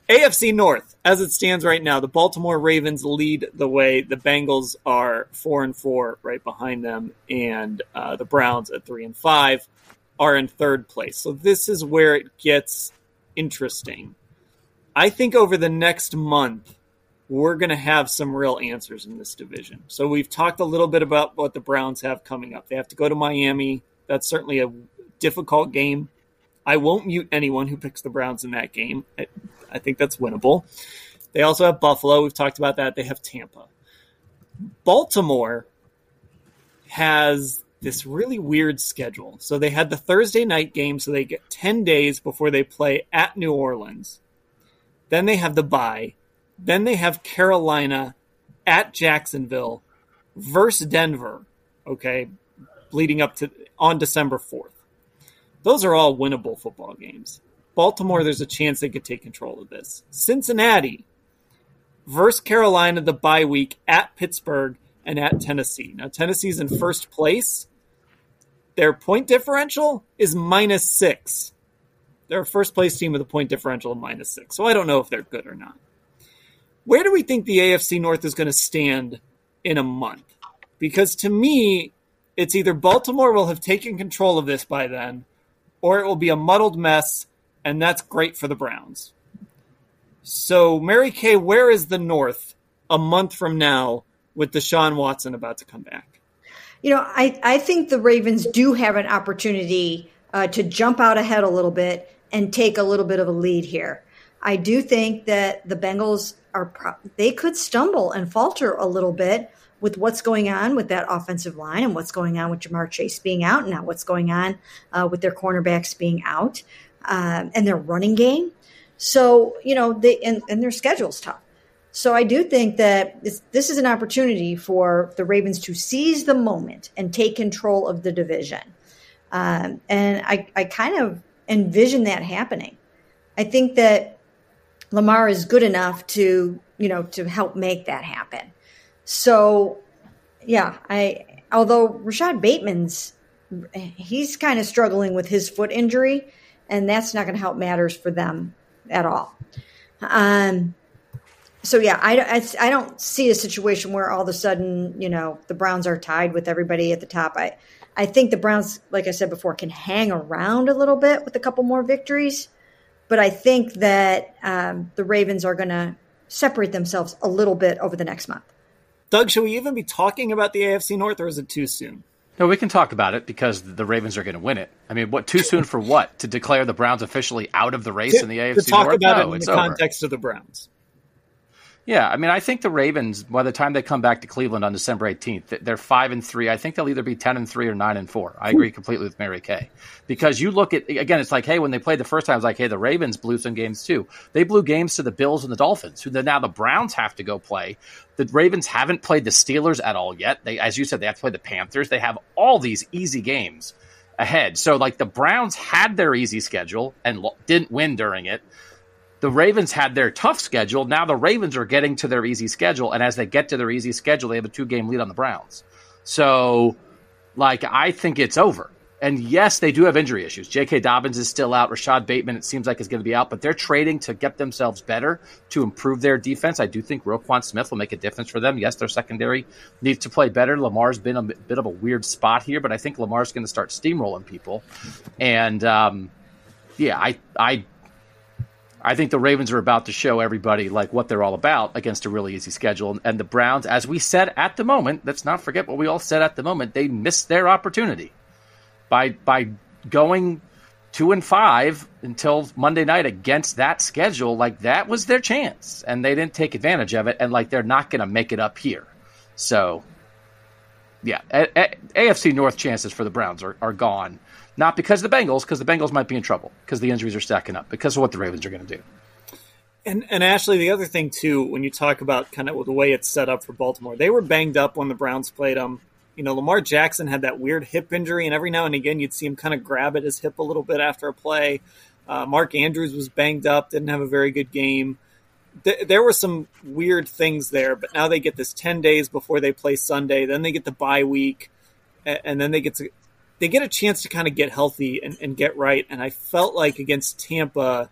AFC North, as it stands right now, the Baltimore Ravens lead the way. The Bengals are four and four, right behind them, and uh, the Browns at three and five are in third place. So this is where it gets interesting. I think over the next month, we're going to have some real answers in this division. So we've talked a little bit about what the Browns have coming up. They have to go to Miami. That's certainly a difficult game. I won't mute anyone who picks the Browns in that game. I, think that's winnable. They also have Buffalo. We've talked about that. They have Tampa. Baltimore has this really weird schedule. So they had the Thursday night game, so they get 10 days before they play at New Orleans. Then they have the bye. Then they have Carolina at Jacksonville versus Denver, okay, leading up to on December 4th. Those are all winnable football games. Baltimore, there's a chance they could take control of this. Cincinnati versus Carolina, the bye week at Pittsburgh and at Tennessee. Now, Tennessee's in first place. Their point differential is minus six. They're a first place team with a point differential of minus six. So I don't know if they're good or not. Where do we think the AFC North is going to stand in a month? Because to me, it's either Baltimore will have taken control of this by then, or it will be a muddled mess, and that's great for the Browns. So, Mary Kay, where is the North a month from now with Deshaun Watson about to come back? You know, I, I think the Ravens do have an opportunity uh, to jump out ahead a little bit and take a little bit of a lead here. I do think that the Bengals are pro- they could stumble and falter a little bit with what's going on with that offensive line and what's going on with Ja'Marr Chase being out, and now what's going on uh, with their cornerbacks being out um, and their running game. So you know they and, and their schedule's tough. So I do think that this, this is an opportunity for the Ravens to seize the moment and take control of the division. Um, and I, I kind of envision that happening. I think that Lamar is good enough to, you know, to help make that happen. So, yeah, I although Rashod Bateman's he's kind of struggling with his foot injury, and that's not going to help matters for them at all. Um, so yeah, I, I, I don't see a situation where all of a sudden you know the Browns are tied with everybody at the top. I I think the Browns, like I said before, can hang around a little bit with a couple more victories, but I think that um, the Ravens are going to separate themselves a little bit over the next month. Doug, should we even be talking about the AFC North, or is it too soon? No, we can talk about it because the Ravens are going to win it. I mean, what too soon for what? To declare the Browns officially out of the race to, in the AFC to talk North? About no, it in it's the over. context of the Browns. Yeah, I mean, I think the Ravens, by the time they come back to Cleveland on December 18th, they're five and three. I think they'll either be ten and three or nine and four. I hmm. agree completely with Mary Kay because you look at again, it's like, hey, when they played the first time, it's like, hey, the Ravens blew some games too. They blew games to the Bills and the Dolphins, who now the Browns have to go play. The Ravens haven't played the Steelers at all yet. They, as you said, they have to play the Panthers. They have all these easy games ahead. So, like the Browns had their easy schedule and didn't win during it the Ravens had their tough schedule. Now the Ravens are getting to their easy schedule, and as they get to their easy schedule, they have a two game lead on the Browns. So, like, I think it's over. And yes, they do have injury issues. J.K. Dobbins is still out. Rashod Bateman, it seems like, is going to be out, but they're trading to get themselves better to improve their defense. I do think Roquan Smith will make a difference for them. Yes, their secondary needs to play better. Lamar's been a bit of a weird spot here, but I think Lamar's going to start steamrolling people. And um, yeah, I, I, I think the Ravens are about to show everybody like what they're all about against a really easy schedule. And the Browns, as we said at the moment, let's not forget what we all said at the moment. They missed their opportunity by by going two and five until Monday night against that schedule, like that was their chance, and they didn't take advantage of it, and like they're not going to make it up here. So, yeah, a- a- AFC North chances for the Browns are, are gone, not because of the Bengals, because the Bengals might be in trouble because the injuries are stacking up, because of what the Ravens are going to do. And, and Ashley, the other thing too, when you talk about kind of the way it's set up for Baltimore, they were banged up when the Browns played them you know, Lamar Jackson had that weird hip injury, and every now and again you'd see him kind of grab at his hip a little bit after a play. Uh, Mark Andrews was banged up, didn't have a very good game. Th- there were some weird things there, but now they get this 10 days before they play Sunday. Then they get the bye week, and, and then they get to they get a chance to kind of get healthy and, and get right. And I felt like against Tampa,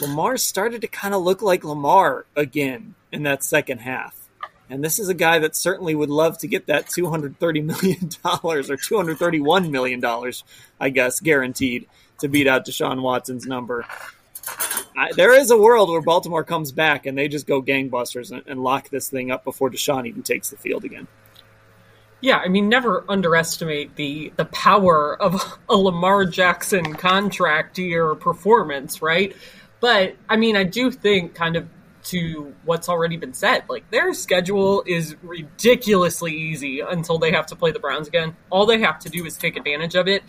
Lamar started to kind of look like Lamar again in that second half. And this is a guy that certainly would love to get that $230 (laughs) million or $231 million, I guess, guaranteed to beat out Deshaun Watson's number. I, there is a world where Baltimore comes back and they just go gangbusters and, and lock this thing up before Deshaun even takes the field again. Yeah, I mean, never underestimate the the power of (laughs) a Lamar Jackson contract year performance, right? But I mean, I do think kind of to what's already been said. Like their schedule is ridiculously easy until they have to play the Browns again. All they have to do is take advantage of it.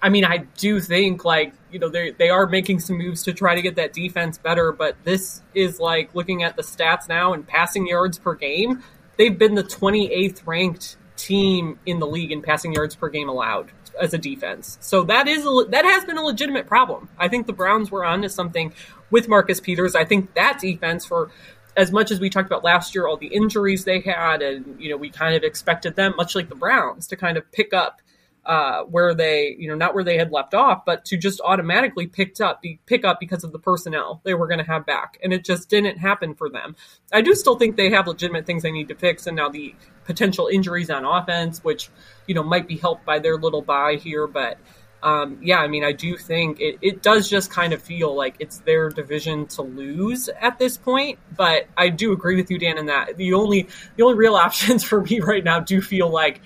I mean, I do think like you know they they are making some moves to try to get that defense better, but this is like looking at the stats now and passing yards per game. They've been the 28th ranked team in the league in passing yards per game allowed as a defense. So that is a, that has been a legitimate problem. I think the Browns were onto something with Marcus Peters. I think that defense for as much as we talked about last year, all the injuries they had, and you know, we kind of expected them, much like the Browns, to kind of pick up uh, where they, you know, not where they had left off, but to just automatically picked up, be, pick up because of the personnel they were going to have back, and it just didn't happen for them. I do still think they have legitimate things they need to fix, and now the potential injuries on offense, which you know might be helped by their little bye here, but um, yeah, I mean, I do think it, it does just kind of feel like it's their division to lose at this point. But I do agree with you, Dan, in that the only the only real (laughs) options for me right now do feel like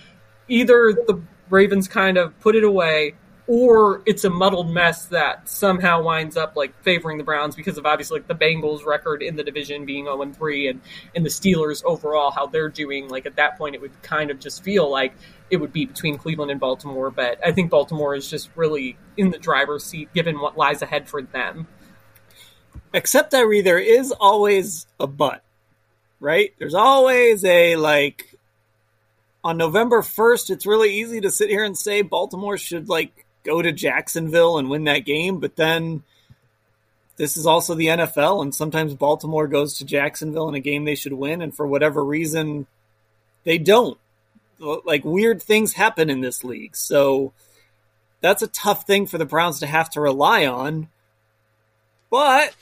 either the Ravens kind of put it away or it's a muddled mess that somehow winds up like favoring the Browns because of obviously like the Bengals record in the division being 0 3 and and the Steelers overall how they're doing like at that point it would kind of just feel like it would be between Cleveland and Baltimore, but I think Baltimore is just really in the driver's seat given what lies ahead for them. Except Irie, there is always a but, right? There's always a like on November 1st, it's really easy to sit here and say Baltimore should like go to Jacksonville and win that game, but then this is also the NFL, and sometimes Baltimore goes to Jacksonville in a game they should win, and for whatever reason, they don't like weird things happen in this league. So that's a tough thing for the Browns to have to rely on. But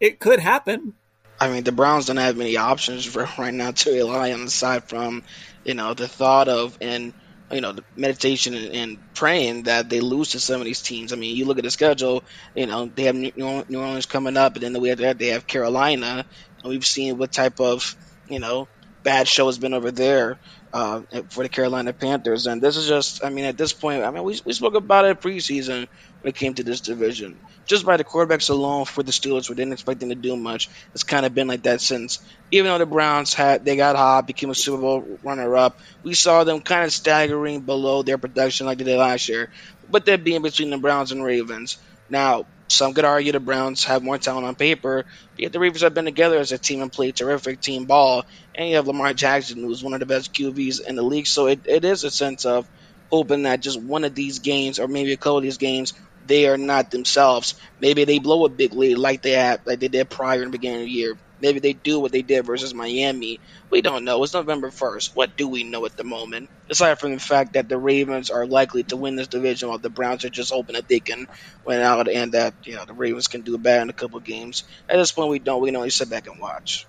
it could happen. I mean, the Browns don't have many options for (laughs) right now to rely on aside from, you know, the thought of and you know the meditation and, and, praying that they lose to some of these teams. I mean, you look at the schedule. You know, they have New Orleans coming up, and then the way that they have Carolina, and we've seen what type of you know bad show has been over there uh, for the Carolina Panthers. And this is just, I mean, at this point, I mean, we, we spoke about it preseason when it came to this division. Just by the quarterbacks alone for the Steelers, we didn't expect them to do much. It's kind of been like that since, even though the Browns had, they got hot, became a Super Bowl runner up, we saw them kind of staggering below their production like they did last year. But they're being between the Browns and Ravens. Now, some could argue the Browns have more talent on paper, but yet the Ravens have been together as a team and played terrific team ball. And you have Lamar Jackson, who's one of the best QBs in the league. So it, it is a sense of hoping that just one of these games, or maybe a couple of these games, they are not themselves. Maybe they blow a big lead like they had, like they did prior in the beginning of the year. Maybe they do what they did versus Miami. We don't know. It's November 1st. What do we know at the moment? Aside from the fact that the Ravens are likely to win this division while the Browns are just hoping that they can win out and that, you know, the Ravens can do bad in a couple games. At this point, we don't. We can only sit back and watch.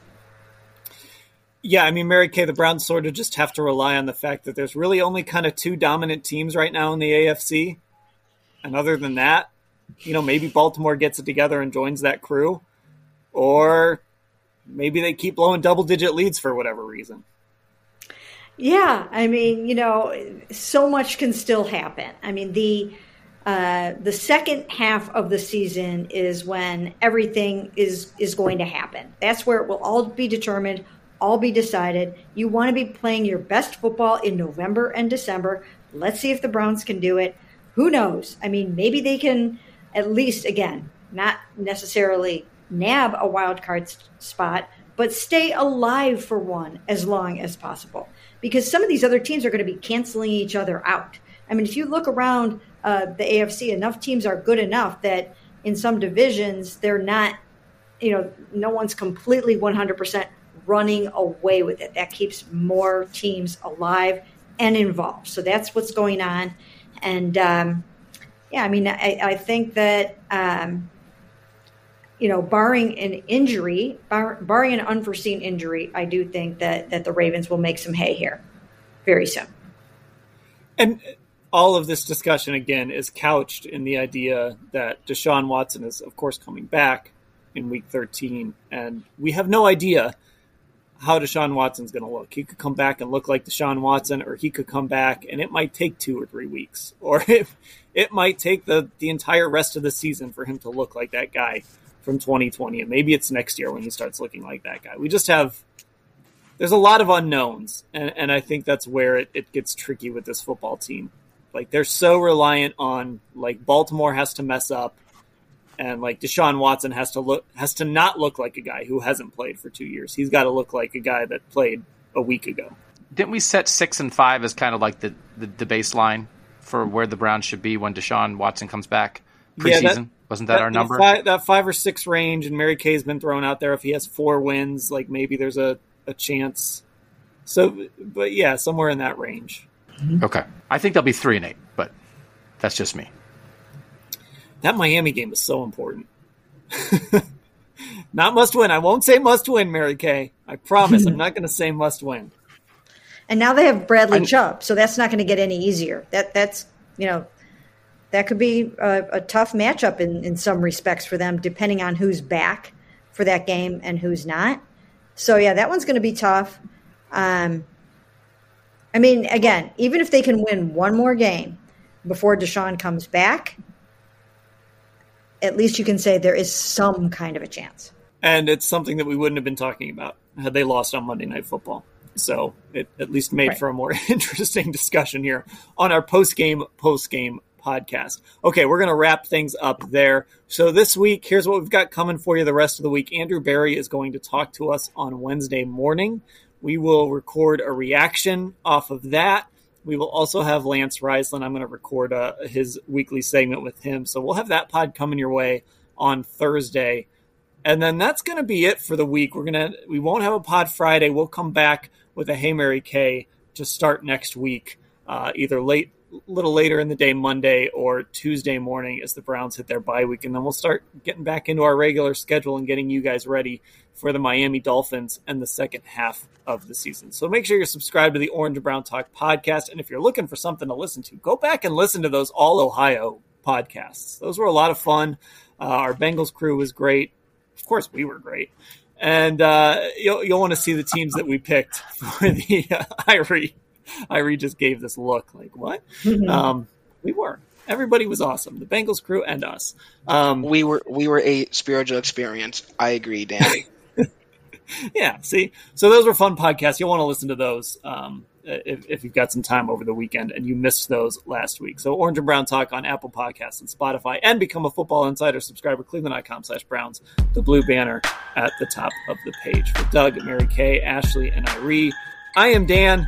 Yeah, I mean, Mary Kay, the Browns sort of just have to rely on the fact that there's really only kind of two dominant teams right now in the AFC. And other than that, you know, maybe Baltimore gets it together and joins that crew, or maybe they keep blowing double digit leads for whatever reason. Yeah, I mean, you know, so much can still happen. I mean, the uh, the second half of the season is when everything is is going to happen. That's where it will all be determined, all be decided. You want to be playing your best football in November and December. Let's see if the Browns can do it. Who knows? I mean, maybe they can at least again, not necessarily nab a wild card spot, but stay alive for one as long as possible. Because some of these other teams are going to be canceling each other out. I mean, if you look around uh, the AFC, enough teams are good enough that in some divisions they're not, you know, no one's completely 100% running away with it. That keeps more teams alive and involved. So that's what's going on. And um, yeah, I mean, I, I think that, um, you know, barring an injury, bar, barring an unforeseen injury, I do think that, that the Ravens will make some hay here very soon. And all of this discussion, again, is couched in the idea that Deshaun Watson is, of course, coming back in week 13. And we have no idea how Deshaun Watson's going to look. He could come back and look like Deshaun Watson, or he could come back and it might take two or three weeks, (laughs) or it, it might take the, the entire rest of the season for him to look like that guy from 2020. And maybe it's next year when he starts looking like that guy. We just have, there's a lot of unknowns. And, and I think that's where it, it gets tricky with this football team. Like they're so reliant on, like, Baltimore has to mess up and like Deshaun Watson has to look has to not look like a guy who hasn't played for two years. He's got to look like a guy that played a week ago. Didn't we set six and five as kind of like the, the, the baseline for where the Browns should be when Deshaun Watson comes back preseason? Yeah, that, Wasn't that, that our number? Five, that five, or six range, and Mary Kay's been thrown out there. If he has four wins, like maybe there's a, a chance. So, but yeah, somewhere in that range. Okay, I think they'll be three and eight, but that's just me. That Miami game is so important. (laughs) not must win. I won't say must win, Mary Kay. I promise. I'm (laughs) not going to say must win. And now they have Bradley I'm, Chubb, so that's not going to get any easier. That that's you know that could be a, a, tough matchup in in some respects for them, depending on who's back for that game and who's not. So yeah, that one's going to be tough. Um, I mean, again, even if they can win one more game before Deshaun comes back, at least you can say there is some kind of a chance. And it's something that we wouldn't have been talking about had they lost on Monday Night Football. So it at least made right. for a more (laughs) interesting discussion here on our post game post game podcast. Okay, we're going to wrap things up there. So this week, here's what we've got coming for you the rest of the week. Andrew Berry is going to talk to us on Wednesday morning. We will record a reaction off of that. We will also have Lance Reisland. I'm going to record uh, his weekly segment with him. So we'll have that pod coming your way on Thursday. And then that's going to be it for the week. We're going to, we won't have a pod Friday. We'll come back with a Hey Mary Kay to start next week, uh, either late, little later in the day, Monday or Tuesday morning as the Browns hit their bye week. And then we'll start getting back into our regular schedule and getting you guys ready for the Miami Dolphins and the second half of the season. So make sure you're subscribed to the Orange Brown Talk podcast. And if you're looking for something to listen to, go back and listen to those All Ohio podcasts. Those were a lot of fun. Uh, our Bengals crew was great. Of course, we were great. And uh, you'll, you'll want to see the teams that we picked (laughs) for the uh. (laughs) Irie just gave this look like, what? Mm-hmm. Um, we were everybody was awesome. The Bengals crew and us. Um, we were we were a spiritual experience. I agree, Dan. (laughs) yeah, see, so those were fun podcasts. You'll want to listen to those um, if, if, you've got some time over the weekend and you missed those last week. So Orange and Brown Talk on Apple Podcasts and Spotify, and become a Football Insider subscriber. Cleveland.com slash Browns. The blue banner at the top of the page. For Doug, Mary Kay, Ashley, and Irie, I am Dan.